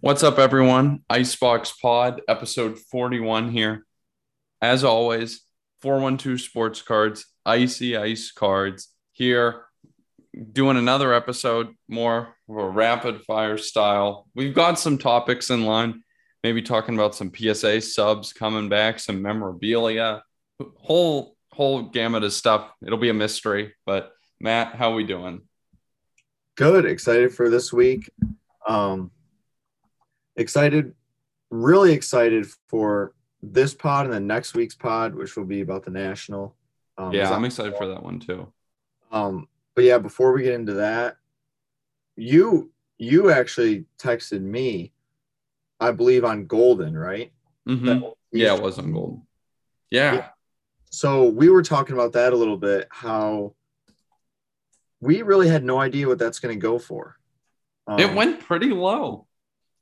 What's up, everyone? Icebox Pod, episode 41 here. As always, 412 Sports Cards, Icy Ice Cards here, doing another episode, more of a rapid fire style. We've got some topics in line, maybe talking about some PSA subs coming back, some memorabilia, whole whole gamut of stuff. It'll be a mystery, but Matt, how are we doing? Good. Excited for this week. Um, excited, really excited for this pod and then next week's pod, which will be about the national. Um, yeah, I'm excited for that one too. Um, but yeah, before we get into that, you you actually texted me, I believe on Golden, right? Mm-hmm. Yeah, it was on Golden. Yeah. yeah. So we were talking about that a little bit. How we really had no idea what that's going to go for. Um, it went pretty low.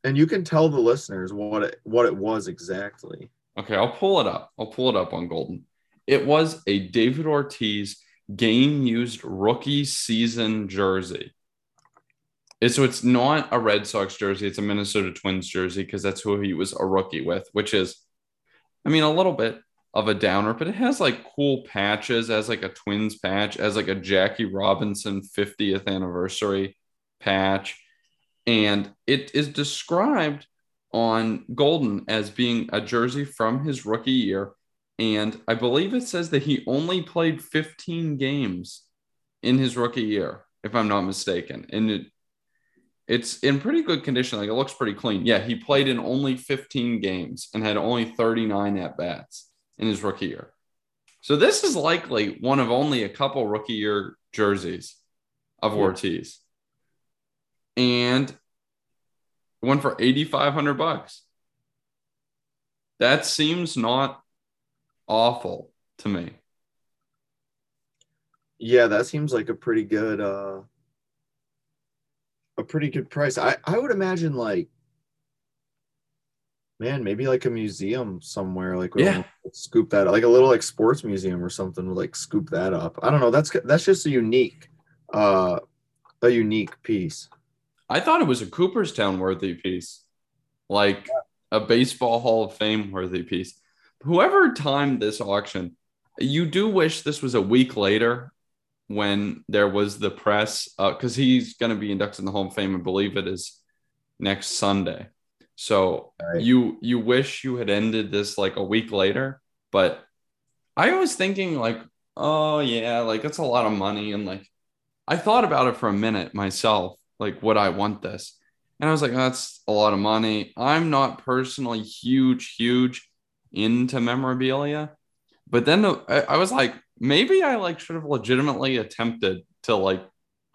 And you can tell the listeners what it what it was exactly. Okay, I'll pull it up. I'll pull it up on Golden. It was a David Ortiz game used rookie season jersey. So it's not a Red Sox jersey, it's a Minnesota Twins jersey because that's who he was a rookie with, which is, I mean, a little bit of a downer, but it has like cool patches as like a Twins patch, as like a Jackie Robinson 50th anniversary patch. And it is described on Golden as being a jersey from his rookie year. And I believe it says that he only played 15 games in his rookie year, if I'm not mistaken. And it, it's in pretty good condition. Like it looks pretty clean. Yeah, he played in only 15 games and had only 39 at bats in his rookie year. So this is likely one of only a couple rookie year jerseys of Ortiz. And went for 8500 bucks. That seems not awful to me. Yeah, that seems like a pretty good uh a pretty good price. I I would imagine like man, maybe like a museum somewhere, like yeah, scoop that like a little like sports museum or something would like scoop that up. I don't know. That's that's just a unique, uh, a unique piece. I thought it was a Cooperstown worthy piece, like a baseball Hall of Fame worthy piece. Whoever timed this auction, you do wish this was a week later when there was the press, because uh, he's going to be inducted in the Hall of Fame. I believe it is next Sunday. So right. you you wish you had ended this like a week later, but I was thinking like, oh yeah, like it's a lot of money, and like I thought about it for a minute myself, like would I want this? And I was like, that's a lot of money. I'm not personally huge, huge into memorabilia, but then I, I was like, maybe I like should have legitimately attempted to like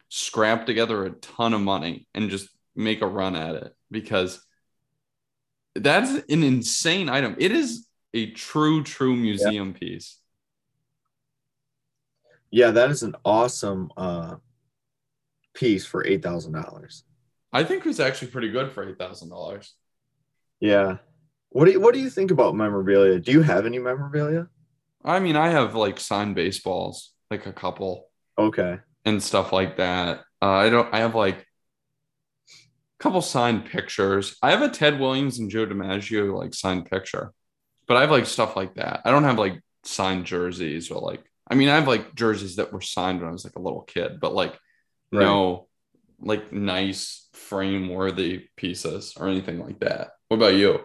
scrap together a ton of money and just make a run at it because that's an insane item. It is a true, true museum yeah. piece. Yeah, that is an awesome uh, piece for eight thousand dollars. I think it's actually pretty good for eight thousand dollars. Yeah. What do you What do you think about memorabilia? Do you have any memorabilia? I mean, I have like signed baseballs, like a couple. Okay. And stuff like that. Uh, I don't. I have like a couple signed pictures. I have a Ted Williams and Joe DiMaggio like signed picture, but I have like stuff like that. I don't have like signed jerseys or like, I mean, I have like jerseys that were signed when I was like a little kid, but like right. no like nice frame worthy pieces or anything like that. What about you?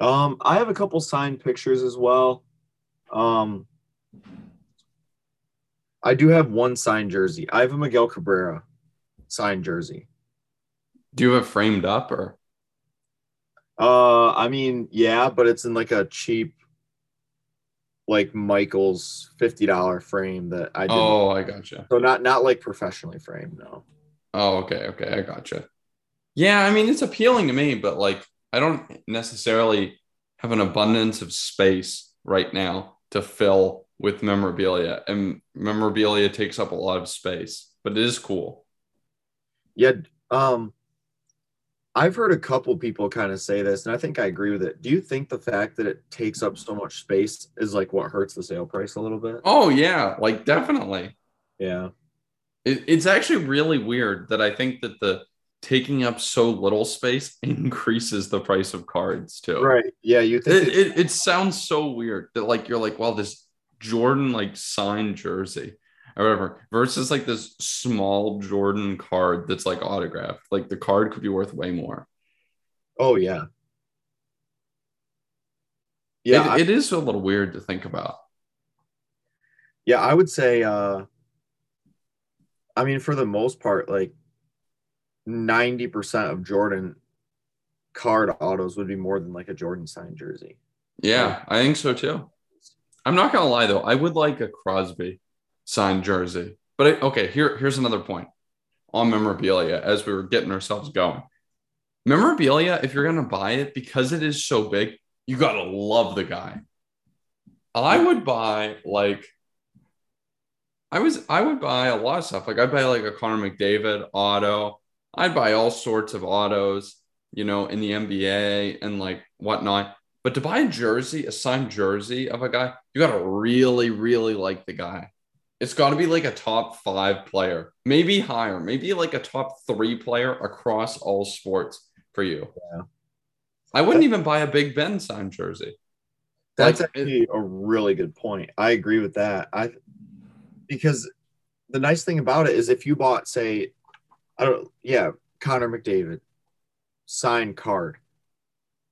Um, I have a couple signed pictures as well. Um, I do have one signed jersey. I have a Miguel Cabrera signed jersey. Do you have it framed up or? Uh, I mean, yeah, but it's in like a cheap, like Michael's fifty dollar frame that I. Did oh, I gotcha. So not not like professionally framed, no. Oh, okay, okay, I gotcha. Yeah, I mean it's appealing to me, but like I don't necessarily have an abundance of space right now to fill with memorabilia, and memorabilia takes up a lot of space, but it is cool. Yeah, um, I've heard a couple people kind of say this, and I think I agree with it. Do you think the fact that it takes up so much space is like what hurts the sale price a little bit? Oh yeah, like definitely. Yeah. It, it's actually really weird that I think that the taking up so little space increases the price of cards too. Right. Yeah. You think It, it, it sounds so weird that like you're like, well, this Jordan like signed jersey or whatever versus like this small Jordan card that's like autographed. Like the card could be worth way more. Oh yeah. Yeah. I- it, it is a little weird to think about. yeah. I would say. uh I mean, for the most part, like ninety percent of Jordan card autos would be more than like a Jordan signed jersey. Yeah, I think so too. I'm not gonna lie though, I would like a Crosby signed jersey. But I, okay, here here's another point on memorabilia as we were getting ourselves going. Memorabilia, if you're gonna buy it because it is so big, you gotta love the guy. I would buy like I was I would buy a lot of stuff. Like I'd buy like a Connor McDavid auto. I'd buy all sorts of autos, you know, in the NBA and like whatnot. But to buy a jersey, a signed jersey of a guy, you gotta really, really like the guy. It's got to be like a top five player, maybe higher, maybe like a top three player across all sports for you. Yeah. I wouldn't even buy a Big Ben signed jersey. That's Like, it- a really good point. I agree with that. I because the nice thing about it is if you bought, say, I don't yeah, Connor McDavid signed card,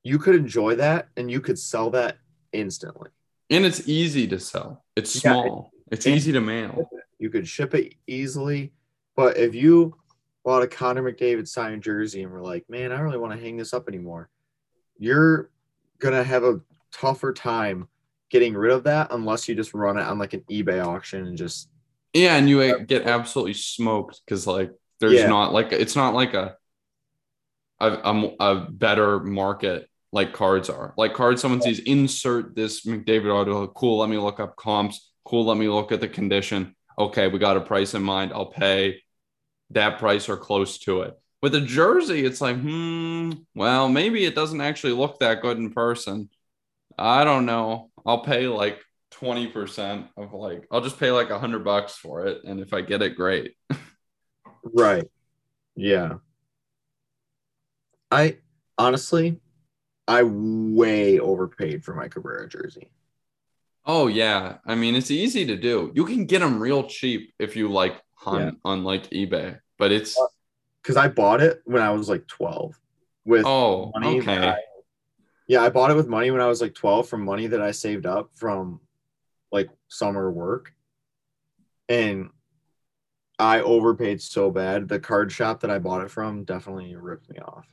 you could enjoy that and you could sell that instantly. And it's easy to sell. It's Yeah, small. It's and- easy to mail. You could ship it easily. But if you bought a Connor McDavid signed jersey and were like, man, I don't really want to hang this up anymore, you're gonna have a tougher time getting rid of that unless you just run it on like an eBay auction and just Yeah, and you uh, get absolutely smoked because like there's Yeah. not like it's not like a a, a a better market like cards are. Like cards, someone sees insert this McDavid auto. Cool, let me look up comps. Cool, let me look at the condition. Okay, we got a price in mind. I'll pay that price or close to it. With a jersey, it's like, hmm, well, maybe it doesn't actually look that good in person. I don't know. I'll pay like 20% of like, I'll just pay like a hundred bucks for it. And if I get it, great. Right. Yeah. I honestly, I way overpaid for my Cabrera jersey. Oh, yeah. I mean, it's easy to do. You can get them real cheap if you like hunt Yeah. on like eBay, but it's, uh, Because I bought it when I was like 12 with oh, money okay. I- yeah, I bought it with money when I was like 12 from money that I saved up from like summer work. And I overpaid so bad. The card shop that I bought it from definitely ripped me off.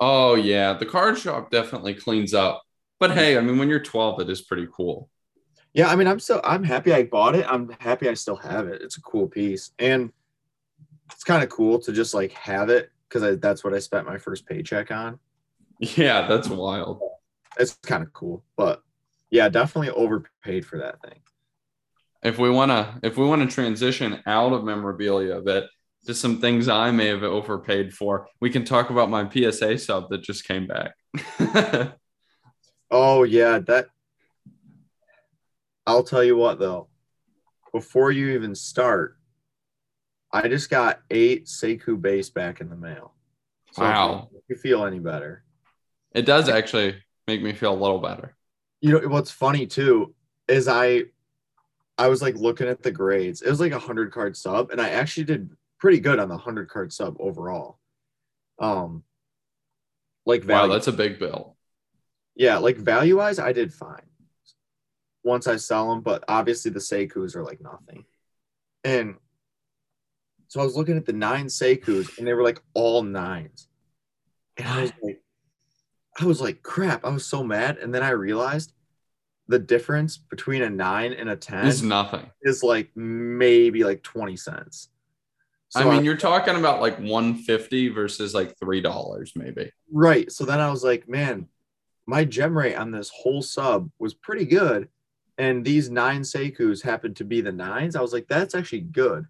Oh, yeah. The card shop definitely cleans up. But mm. hey, I mean, when you're 12, it is pretty cool. Yeah, I mean, I'm still I'm happy I bought it. I'm happy I still have it. It's a cool piece, and it's kind of cool to just like have it because that's what I spent my first paycheck on. Yeah, that's wild. It's kind of cool, but yeah, definitely overpaid for that thing. if we want to if we want to transition out of memorabilia a bit to some things i may have overpaid for we can talk about my psa sub that just came back Oh yeah, that. I'll tell you what though, before you even start, I just got eight Sekou base back in the mail. So Wow. if you feel any better? it does actually make me feel a little better you know what's funny too is i i was like looking at the grades it was like a 100 card sub and i actually did pretty good on the 100 card sub overall. Um like wow that's a big bill. Yeah like value wise i did fine once i sell them but obviously the Sekous are like nothing. And so i was looking at the nine Sekous and they were like all nines. And i was like i was like crap i was so mad. And then i realized the difference between a nine and a 10 is nothing. is like maybe like 20 cents so i mean you're talking about like 150 versus like three dollars maybe Right. So then I was like, man, my gem rate on this whole sub was pretty good. And these nine Sekous happened to be the nines. I was like, that's actually good.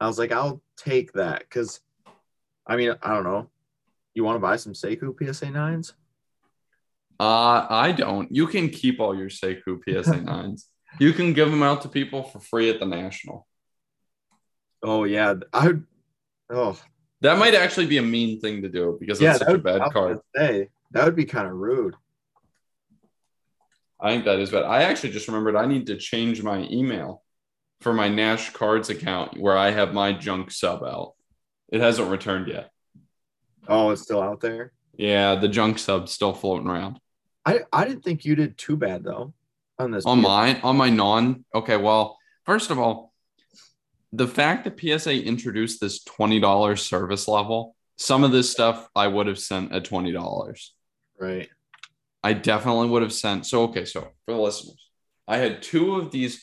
I was like, I'll take that because I mean, I don't know. You want to buy some Sekou PSA nines? uh i don't you can keep all your sekou psa 9s you can give them out to people for free at the national Oh yeah. I oh That might actually be a mean thing to do because yeah, it's such a bad I card. say, that would be kind of rude. I think that is bad. I actually just remembered I need to change my email for my Nash Cards account where I have my junk sub out. It hasn't returned yet. Oh, it's still out there. Yeah, the junk sub's still floating around. I I didn't think you did too bad though on this. On mine, on my non. Okay, well, first of all, the fact that PSA introduced this $20 service level, some of this stuff I would have sent at $20. right. I definitely would have sent. So, okay, so for the listeners, I had two of these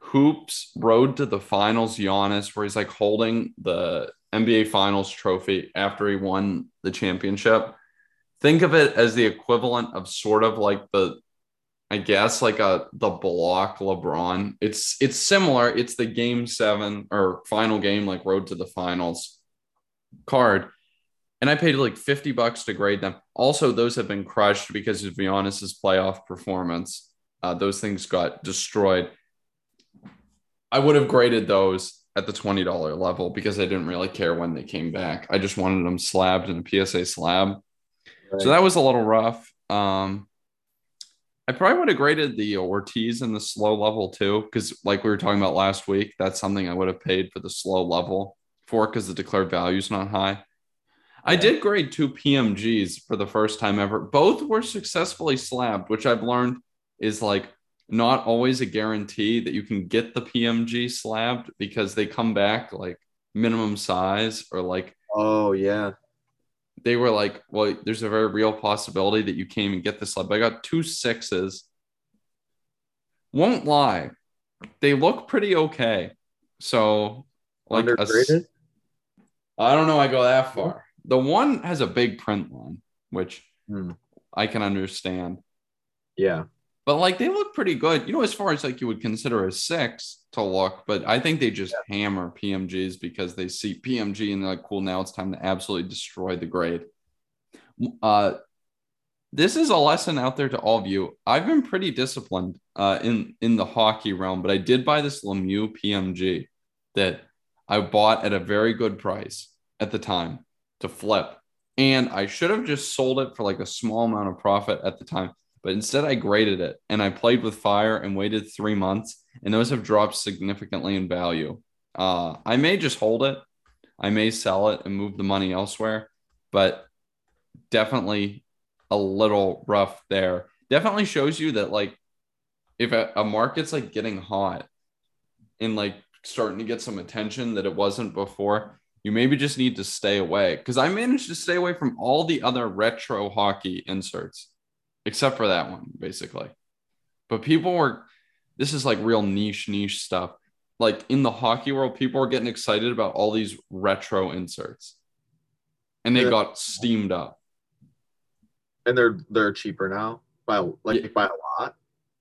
hoops road to the finals Giannis, where he's like holding the NBA finals trophy after he won the championship. Think of it as the equivalent of sort of like the, I guess like a the block LeBron. It's it's similar. It's the game seven or final game, like road to the finals card and I paid like 50 bucks to grade them. Also, those have been crushed because of Giannis's playoff performance. Uh, those things got destroyed. I would have graded those at the $20 level because I didn't really care when they came back. I just wanted them slabbed in a PSA slab. right. So that was a little rough. Um, I probably would have graded the Ortiz in the slow level too, because like we were talking about last week, that's something I would have paid for the slow level for because the declared value is not high. I did grade two PMGs for the first time ever. Both were successfully slabbed, which I've learned is like not always a guarantee that you can get the PMG slabbed because they come back like minimum size or like Oh yeah. They were like, well, there's a very real possibility that you can't even get this slab. I got two sixes. Won't lie, they look pretty okay. So, like, I don't know. I go that far. The one has a big print line, which Hmm. I can understand. Yeah. But like they look pretty good, you know, as far as like you would consider a six to look. But I think they just hammer PMGs because they see PMG and they're like, cool, now it's time to absolutely destroy the grade. Uh, this is a lesson out there to all of you. I've been pretty disciplined uh, in in the hockey realm, but I did buy this Lemieux PMG that I bought at a very good price at the time to flip, and I should have just sold it for like a small amount of profit at the time but instead I graded it and I played with fire and waited three months, and those have dropped significantly in value. Uh, I may just hold it, I may sell it and move the money elsewhere, but definitely a little rough there. Definitely shows you that like if a, a market's like getting hot and like starting to get some attention that it wasn't before, you maybe just need to stay away. Because I managed to stay away from all the other retro hockey inserts except for that one, basically. But people were, this is like real niche, niche stuff. Like in the hockey world, people were getting excited about all these retro inserts and they Yeah. got steamed up. And they're they're cheaper now by like Yeah. by a lot.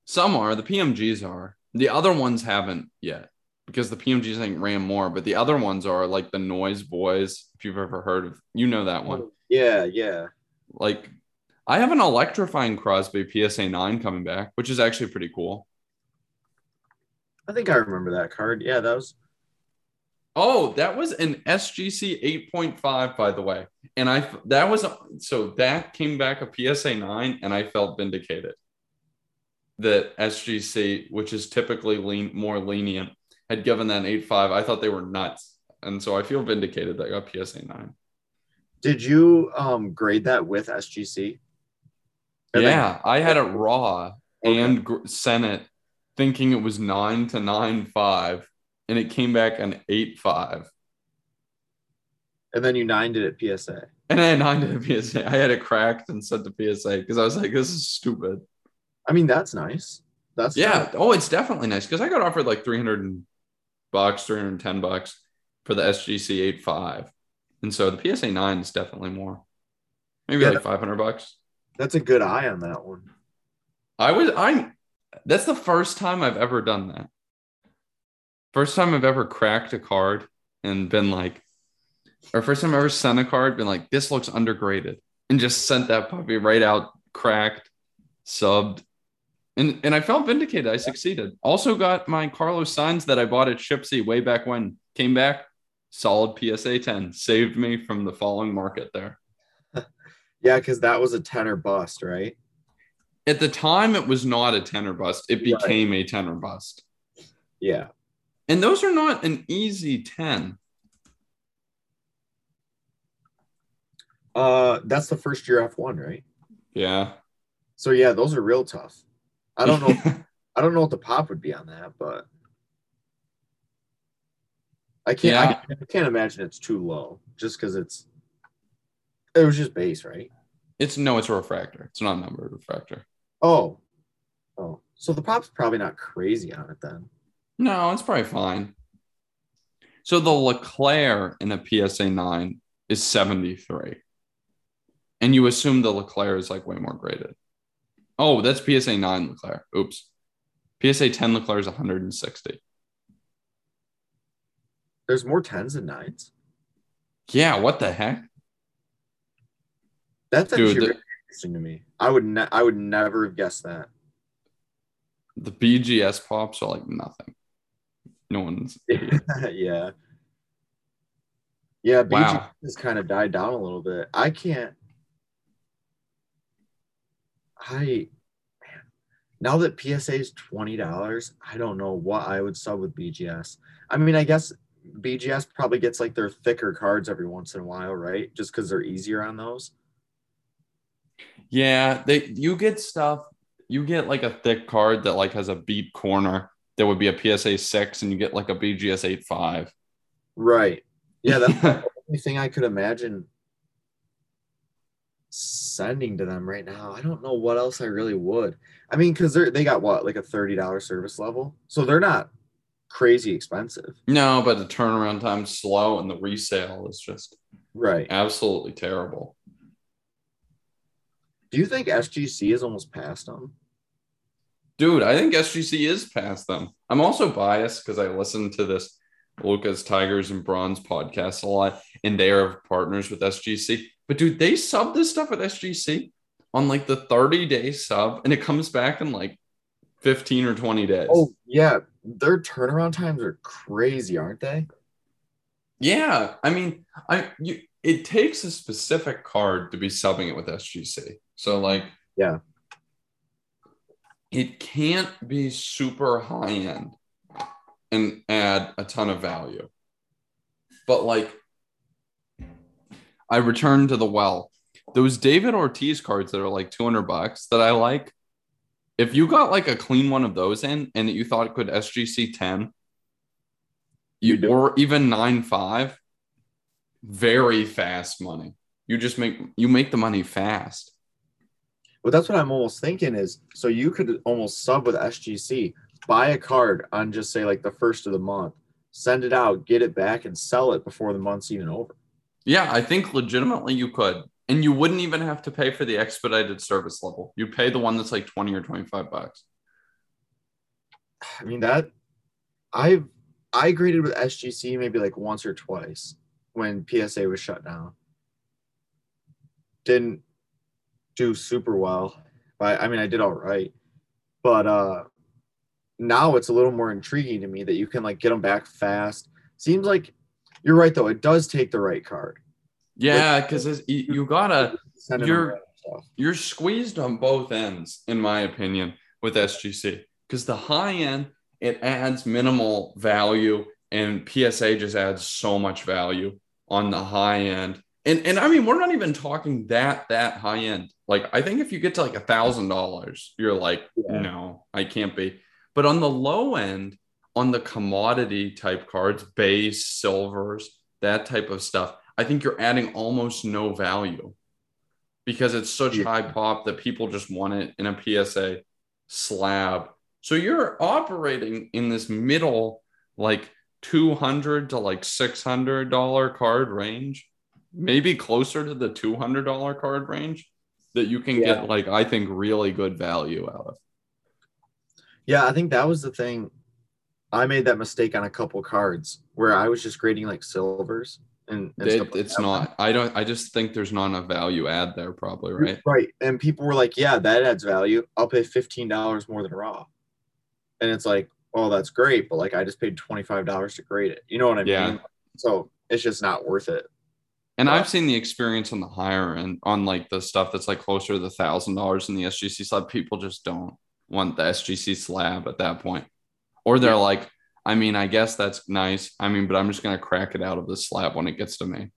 Some are, the PMGs are. The other ones haven't yet because the PMGs I think ran more, but the other ones are like the Noise Boys. If you've ever heard of, you know that one. Yeah, yeah. Like I have an electrifying Crosby PSA 9 coming back, which is actually pretty cool. I think I remember that card. Yeah, that was Oh, that was an SGC 8.5, by the way. And I that was so that came back a PSA 9, and I felt vindicated that SGC, which is typically lean more lenient, had given that an 8.5. I thought they were nuts. And so I feel vindicated that I got PSA 9. Did you um grade that with SGC? Yeah, I had it raw Okay. and gr- sent it thinking it was 9 to nine five, and it came back an eight five. and then you nined it at PSA. And I had nine to the PSA. I had it cracked and sent to PSA because I was like, this is stupid. I mean, that's nice. That's Yeah. Oh, it's definitely nice because I got offered like 300 bucks, 310 bucks for the SGC 85. And so the PSA 9 is definitely more. Maybe Yeah. like 500 bucks. That's a good eye on that one. I was, I'm, that's the first time I've ever done that. First time I've ever cracked a card and been like, or first time I ever sent a card, been like, this looks undergraded, and just sent that puppy right out, cracked, subbed. And, and I felt vindicated. I succeeded. Also got my Carlos Sainz that I bought at Shipsy way back when. Came back, solid PSA 10 saved me from the falling market there. Yeah, because that was a tenor bust, right? At the time, it was not a tenor bust. It Right. became a tenor bust. Yeah. And those are not an easy 10. Uh, that's the first year F1, right? Yeah. So yeah, those are real tough. I don't know. I don't know what the pop would be on that, but I can't. Yeah. I, I can't imagine it's too low, just because it's. It was just base, right? it's no, it's a refractor. It's not a number refractor. Oh, oh. So the pop's probably not crazy on it then. No, it's probably fine. So the Leclerc in a PSA 9 is 73. And you assume the Leclerc is like way more graded. Oh, that's PSA 9 Leclerc. Oops. PSA 10 Leclerc is 160. There's more tens than nines. Yeah, what the heck? That's Dude, actually the- very interesting to me. I would. Ne- I would never have guessed that. The BGS pops are like nothing. No one's. yeah. Yeah, BGS Wow. has kind of died down a little bit. I can't. I man, now that PSA is twenty dollars, I don't know what I would sub with BGS. I mean, I guess BGS probably gets like their thicker cards every once in a while, right? Just because they're easier on those. Yeah, they you get stuff. You get like a thick card that like has a beat corner. That would be a PSA six, and you get like a BGS eight five. Right. Yeah, that's the only thing I could imagine sending to them right now. I don't know what else I really would. I mean, because they're they got what like a thirty dollar service level, so they're not crazy expensive. No, but the turnaround time's slow and the resale is just Right. absolutely terrible. Do you think SGC is almost past them? Dude, I think SGC is past them. I'm also biased because I listen to this Lucas Tigers and Bronze podcast a lot, and they are partners with SGC. But dude, they sub this stuff with SGC on like the 30 day sub, and it comes back in like 15 or 20 days. Oh yeah, their turnaround times are crazy, aren't they? Yeah, I mean, I you it takes a specific card to be subbing it with SGC. So like, Yeah. it can't be super high end and add a ton of value. But like, I return to the well. Those David Ortiz cards that are like 200 bucks that I like. If you got like a clean one of those in and that you thought it could SGC 10, You you or even 9 5, very fast money. You just make you make the money fast. Well, that's what I'm almost thinking is so you could almost sub with SGC, buy a card on just say like the first of the month, send it out, get it back, and sell it before the month's even over. Yeah, I think legitimately you could. And you wouldn't even have to pay for the expedited service level. You pay the one that's like 20 or 25 bucks. I mean that I've I graded with SGC maybe like once or twice when PSA was shut down. Didn't do super well. But I mean I did all right. But uh now it's a little more intriguing to me that you can like get them back fast. Seems like you're right though. It does take the right card. Yeah, because you, you gotta Send You're- you're squeezed on both ends, in my opinion, with SGC. Because the high end, it adds minimal value, and PSA just adds so much value on the high end. And and I mean, we're not even talking that that high end. Like, I think if you get to like a thousand dollars, you're like, Yeah. no, I can't be. But on the low end, on the commodity type cards, base, silvers, that type of stuff, I think you're adding almost no value because it's such Yeah. high pop that people just want it in a PSA slab. So you're operating in this middle, like 200 to like $600 card range, maybe closer to the $200 card range that you can Yeah. get, like, I think, really good value out of. Yeah, I think that was the thing. I made that mistake on a couple cards where I was just grading like silvers and, and It- like it's that. not, I don't, I just think there's not enough value add there, probably, right? Right. And people were like, yeah, that adds value. I'll pay $15 more than raw. And it's like, "Oh, that's great. But like, I just paid $25 to grade it. You know what I Yeah. mean? So it's just not worth it. And Yeah. I've seen the experience on the higher end, on like the stuff that's like closer to the thousand dollars in the SGC slab. People just don't want the SGC slab at that point, or they're like, I mean, I guess that's nice. I mean, but I'm just gonna crack it out of the slab when it gets to me.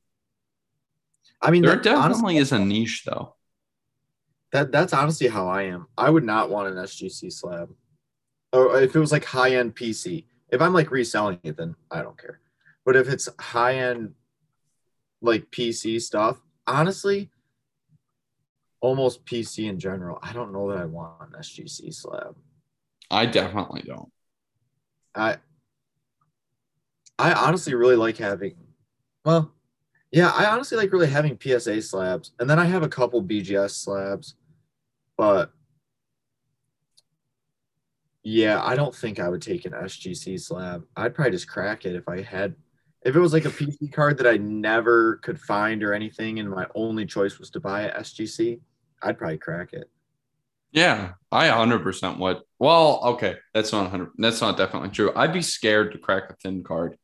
I mean, There that, definitely honestly, is a niche though. that that's honestly how I am. I would not want an SGC slab, or if it was like high end PC. If I'm like reselling it, then I don't care. But if it's high end, like PC stuff, honestly, almost PC in general, I don't know that I want an SGC slab. I definitely don't. I I honestly really like having well, yeah, I honestly like really having PSA slabs. And then I have a couple BGS slabs, but yeah, I don't think I would take an SGC slab. I'd probably just crack it if I had if it was like a PC card that I never could find or anything and my only choice was to buy a SGC, I'd probably crack it. Yeah, I 100% would. Well, okay, that's not 100. That's not definitely true. I'd be scared to crack a thin card,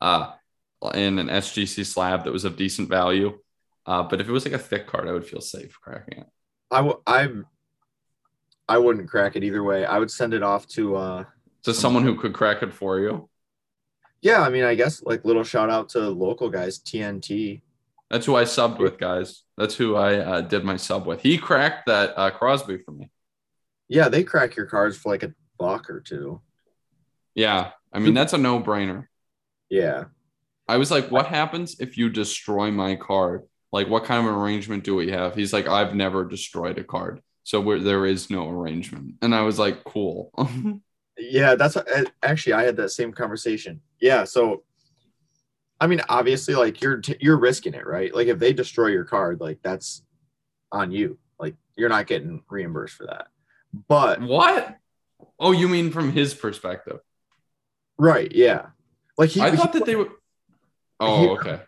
uh, in an SGC slab that was of decent value. Uh, but if it was like a thick card, I would feel safe cracking it. I w- I I wouldn't crack it either way. I would send it off to uh To someone who could crack it for you. Yeah, I mean, I guess like little shout out to local guys, TNT. That's who I subbed with, guys. That's who I uh, did my sub with. He cracked that uh, Crosby for me. Yeah, they crack your cards for like a buck or two. Yeah, I mean that's a no brainer. Yeah. I was like, what happens if you destroy my card? Like, what kind of arrangement do we have? He's like, I've never destroyed a card. So there is no arrangement. And I was like, cool. Yeah, that's uh, actually I had that same conversation. Yeah, so I mean, obviously like you're you're risking it, right? Like if they destroy your card, like that's on you. Like you're not getting reimbursed for that. But what? Oh, you mean from his perspective? right, yeah. Like he, I he- thought that they would. Oh, okay.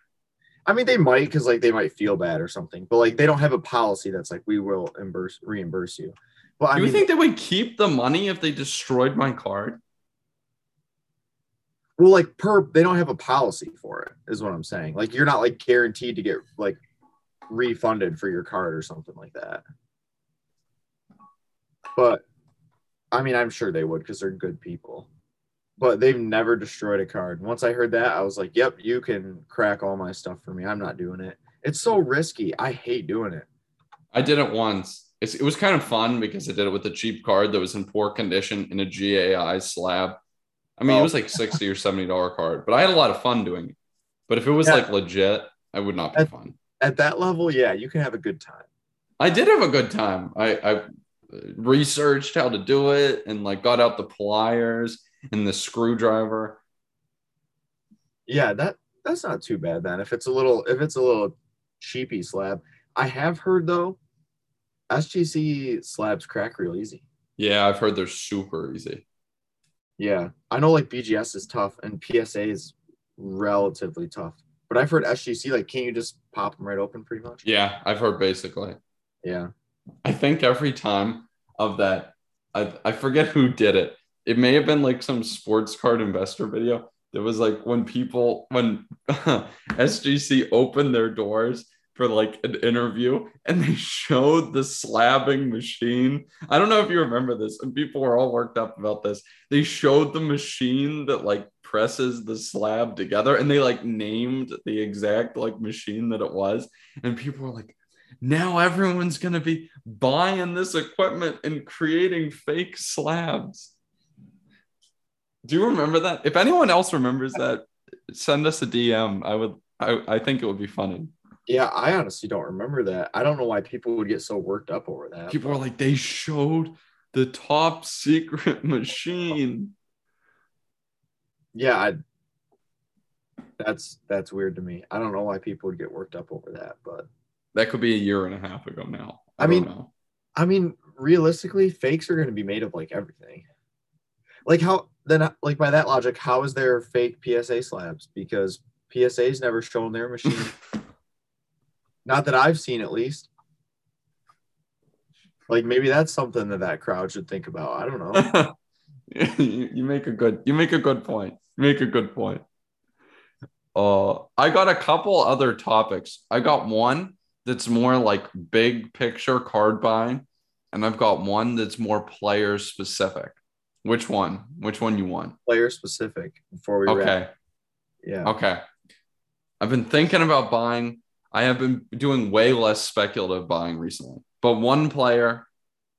I mean, they might because like they might feel bad or something, but like they don't have a policy that's like we will reimburse reimburse you. I Do you mean, think they would keep the money if they destroyed my card? well, like per they don't have a policy for it, is what I'm saying. Like you're not like guaranteed to get like refunded for your card or something like that. But I mean, I'm sure they would because they're good people. But they've never destroyed a card. Once I heard that, I was like, "Yep, you can crack all my stuff for me. I'm not doing it. It's so risky. I hate doing it." I did it once. It was kind of fun because I did it with a cheap card that was in poor condition in a GAI slab. I mean, it Oh. was like 60 or 70 dollar card, but I had a lot of fun doing it. But if it was Yeah. like legit, I would not be That- fun. At that level, yeah, you can have a good time. I did have a good time. I, I researched how to do it and like got out the pliers and the screwdriver. Yeah, that that's not too bad then. If it's a little if it's a little cheapy slab. I have heard though, SGC slabs crack real easy. Yeah, I've heard they're super easy. Yeah. I know like BGS is tough and PSA is relatively tough. But I've heard SGC like can't you just pop them right open pretty much? Yeah, I've heard basically. Yeah. I think every time of that, I, I forget who did it. It may have been like some sports card investor video. It was like when people, when SGC opened their doors for like an interview and they showed the slabbing machine. I don't know if you remember this, and people were all worked up about this. They showed the machine that like presses the slab together and they like named the exact like machine that it was. And people were like, now everyone's going to be buying this equipment and creating fake slabs. Do you remember that? If anyone else remembers that, send us a DM. I would I, I think it would be funny. Yeah, I honestly don't remember that. I don't know why people would get so worked up over that. People are like, they showed the top secret machine. yeah, I that's that's weird to me. I don't know why people would get worked up over that, but That could be a year and a half ago now. I don't mean- know. I mean, realistically, fakes are going to be made of like everything. Like how then like by that logic, how is there fake PSA slabs? Because PSA's never shown their machine. Not that I've seen, at least. Like maybe that's something that that crowd should think about. I don't know. you, you make a good you make a good point. You make a good point. Uh, I got a couple other topics. I got one that's more like big picture card buying, and I've got one that's more player specific. Which one? Which one you want? Player specific before we Okay. wrap. Yeah. Okay. I've been thinking about buying. I have been doing way less speculative buying recently, but one player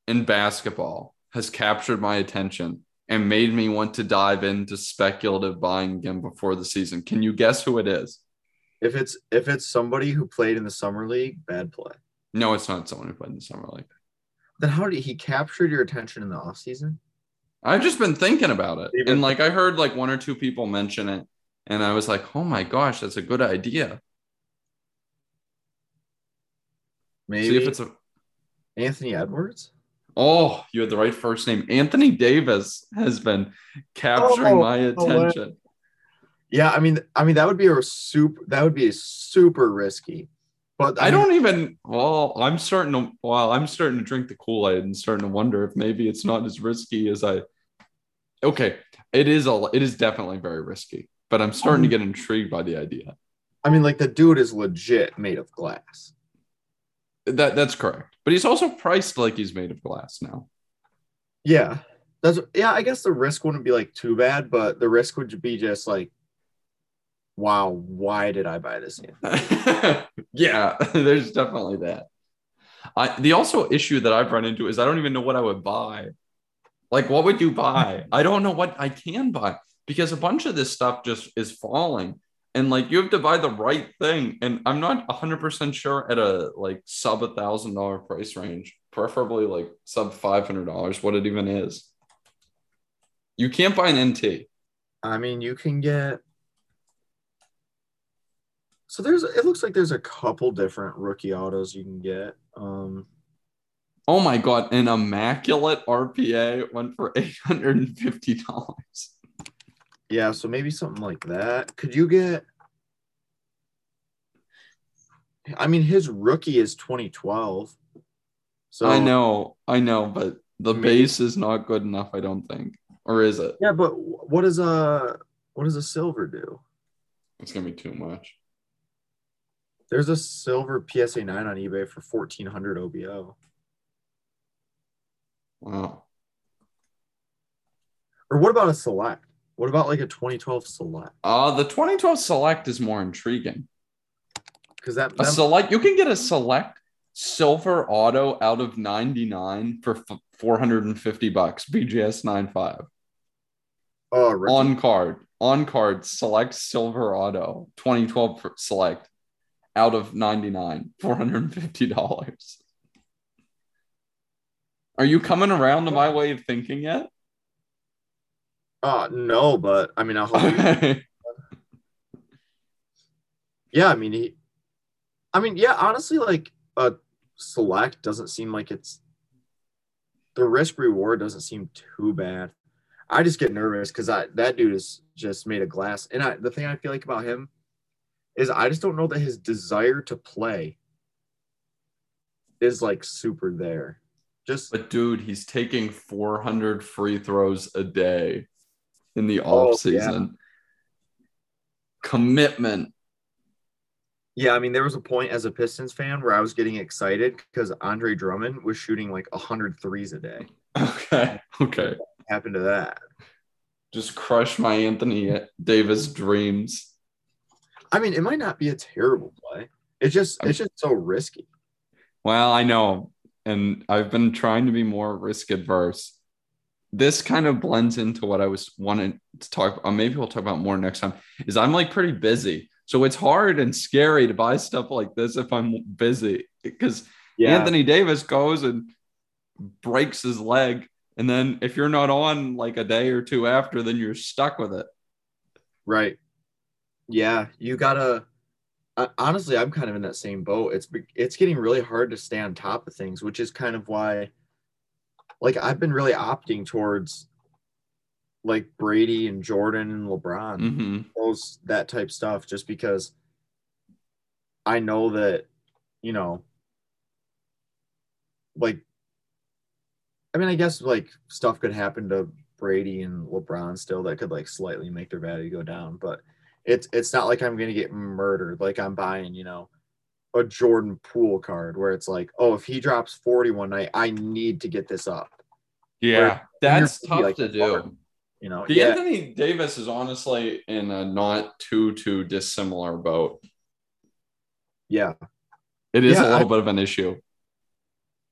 in basketball has captured my attention and made me want to dive into speculative buying again before the season. Can you guess who it is? If it's if it's somebody who played in the summer league, bad play. No, it's not someone who played in the summer league. Then how did he captured your attention in the offseason? I've just been thinking about it. Even- And like I heard like one or two people mention it. And I was like, oh my gosh, that's a good idea. Maybe See if it's a Anthony Edwards. Oh, you had the right first name. Anthony Davis has been capturing Oh, my attention. Yeah, I mean, I mean that would be a super. That would be super risky. But I mean, don't even. Well, I'm starting to. Well, I'm starting to drink the Kool Aid and starting to wonder if maybe it's not as risky as I. Okay, it is a. It is definitely very risky, but I'm starting to hmm. get intrigued by the idea. I mean, like the dude is legit made of glass. That that's correct, but he's also priced like he's made of glass now. Yeah, that's yeah. I guess the risk wouldn't be like too bad, but the risk would be just like, wow, why did I buy this? Yeah, there's definitely that. I the also issue that I've run into is I don't even know what I would buy. Like, what would you buy? I don't know what I can buy because a bunch of this stuff just is falling. And like you have to buy the right thing. And I'm not 100% sure at a like sub a thousand dollar price range, preferably like sub $500, what it even is. You can't buy an NT. I mean, you can get. So there's. It looks like there's a couple different rookie autos you can get. Um, Oh my god, an immaculate RPA went for $850. Yeah, so maybe something like that. Could you get? I mean, his rookie is 2012. So I know, I know, but the Maybe- base is not good enough, I don't think. Or is it? Yeah, but what does a what does a silver do? It's gonna be too much. There's a silver PSA 9 on eBay for 1400 OBO. Wow. Or what about a select? What about like a 2012 select? Uh the 2012 select is more intriguing. Because that, A select, you can get a select silver auto out of 99 for f- 450 bucks, BGS 95. oh, rookie. On card, on card, select silver auto, 2012 per- select out of 99, $450. Are you coming around to my way of thinking yet? Uh, no, but I mean, you. Okay. yeah, I mean, he, I mean, yeah, honestly, like a select doesn't seem like it's the risk reward doesn't seem too bad. I just get nervous because I that dude is just made of glass, and I the thing I feel like about him is I just don't know that his desire to play is like super there. Just But dude, he's taking 400 free throws a day in the Oh, off season. Commitment. Yeah, I mean, there was a point as a Pistons fan where I was getting excited because Andre Drummond was shooting like 100 threes a day. Okay. Okay. Happened to that. Just crush my Anthony Davis dreams. I mean, it might not be a terrible play. It's just it's just so risky. Well, I know. And I've been trying to be more risk adverse. This kind of blends into what I was wanting to talk about. Maybe we'll talk about more next time. Is I'm like pretty busy. So it's hard and scary to buy stuff like this if I'm busy because Anthony Davis goes and breaks his leg. And then if you're not on like a day or two after, then you're stuck with it. right. Yeah, you gotta. Uh, honestly, I'm kind of in that same boat. It's it's getting really hard to stay on top of things, which is kind of why, like, I've been really opting towards, like Brady and Jordan and LeBron. hmm those that type stuff just because I know that, you know, like I mean, I guess like stuff could happen to Brady and LeBron still that could like slightly make their value go down. But It's it's not like I'm gonna get murdered. Like I'm buying, you know, a Jordan Poole card where it's like, oh, if he drops 40 one night, I need to get this up. Yeah, Where- that's tough like, to Lord. do. You know, The yeah, Anthony Davis is honestly in a not too too dissimilar boat. yeah. It is Yeah, a little I- bit of an issue.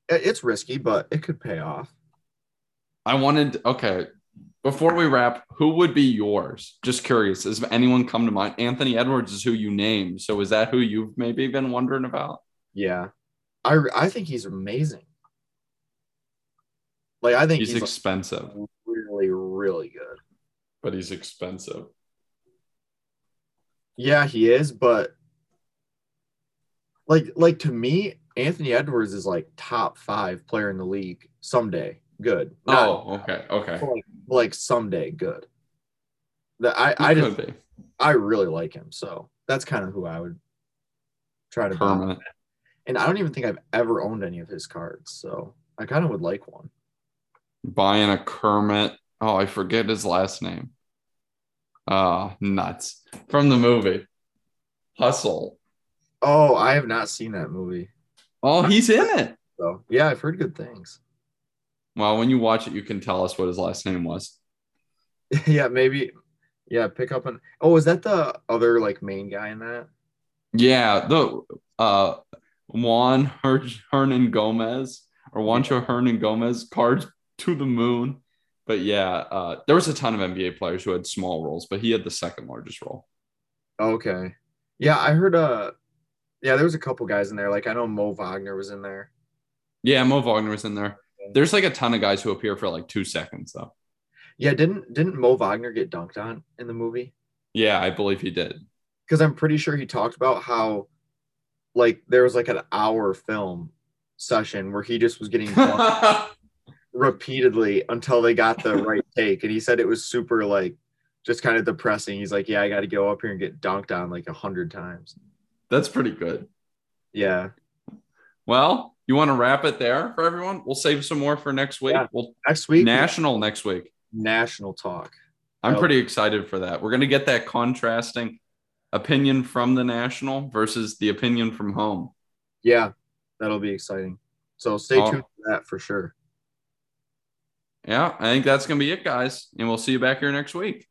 It's risky, but it could pay off. I wanted okay. Before we wrap, who would be yours? Just curious. Has anyone come to mind? Anthony Edwards is who you named. So is that who you've maybe been wondering about? Yeah. I I think he's amazing. Like I think He's, he's, expensive, like, really, really good. but he's expensive. Yeah, he is, but like like to me, Anthony Edwards is like top five player in the league someday. Good. Not, Oh, okay, okay. like, like someday good. The, I I just be I really like him, so that's kind of who I would try to buy. And I don't even think I've ever owned any of his cards, so I kind of would like one. Buying a Kermit. Oh, I forget his last name. Ah, nuts. From the movie. Hustle. Oh, I have not seen that movie. Oh, he's in it. So yeah, I've heard good things. Well, when you watch it, you can tell us what his last name was. yeah, maybe. Yeah, pick up an. Oh, is that the other like main guy in that? Yeah, the uh Juan Her- Hernangómez or Juancho Hernangómez cards to the moon. But yeah, uh, there was a ton of NBA players who had small roles, but he had the second largest role. Okay. Yeah, I heard. Uh, yeah, there was a couple guys in there. Like I know Mo Wagner was in there. Yeah, Mo Wagner was in there. There's like a ton of guys who appear for like two seconds though. Yeah, didn't didn't Mo Wagner get dunked on in the movie? Yeah, I believe he did. Because I'm pretty sure he talked about how, like, there was like an hour film session where he just was getting repeatedly until they got the right take, and he said it was super like just kind of depressing. He's like, yeah, I got to go up here and get dunked on like a hundred times. That's pretty good. Yeah, Well, you want to wrap it there for everyone? We'll save some more for next week. Yeah. We'll next week national next week. national talk. I'm Oh. pretty excited for that. We're going to get that contrasting opinion from the national versus the opinion from home. Yeah, that'll be exciting. So stay Oh. tuned for that for sure. Yeah, I think that's going to be it, guys. And we'll see you back here next week.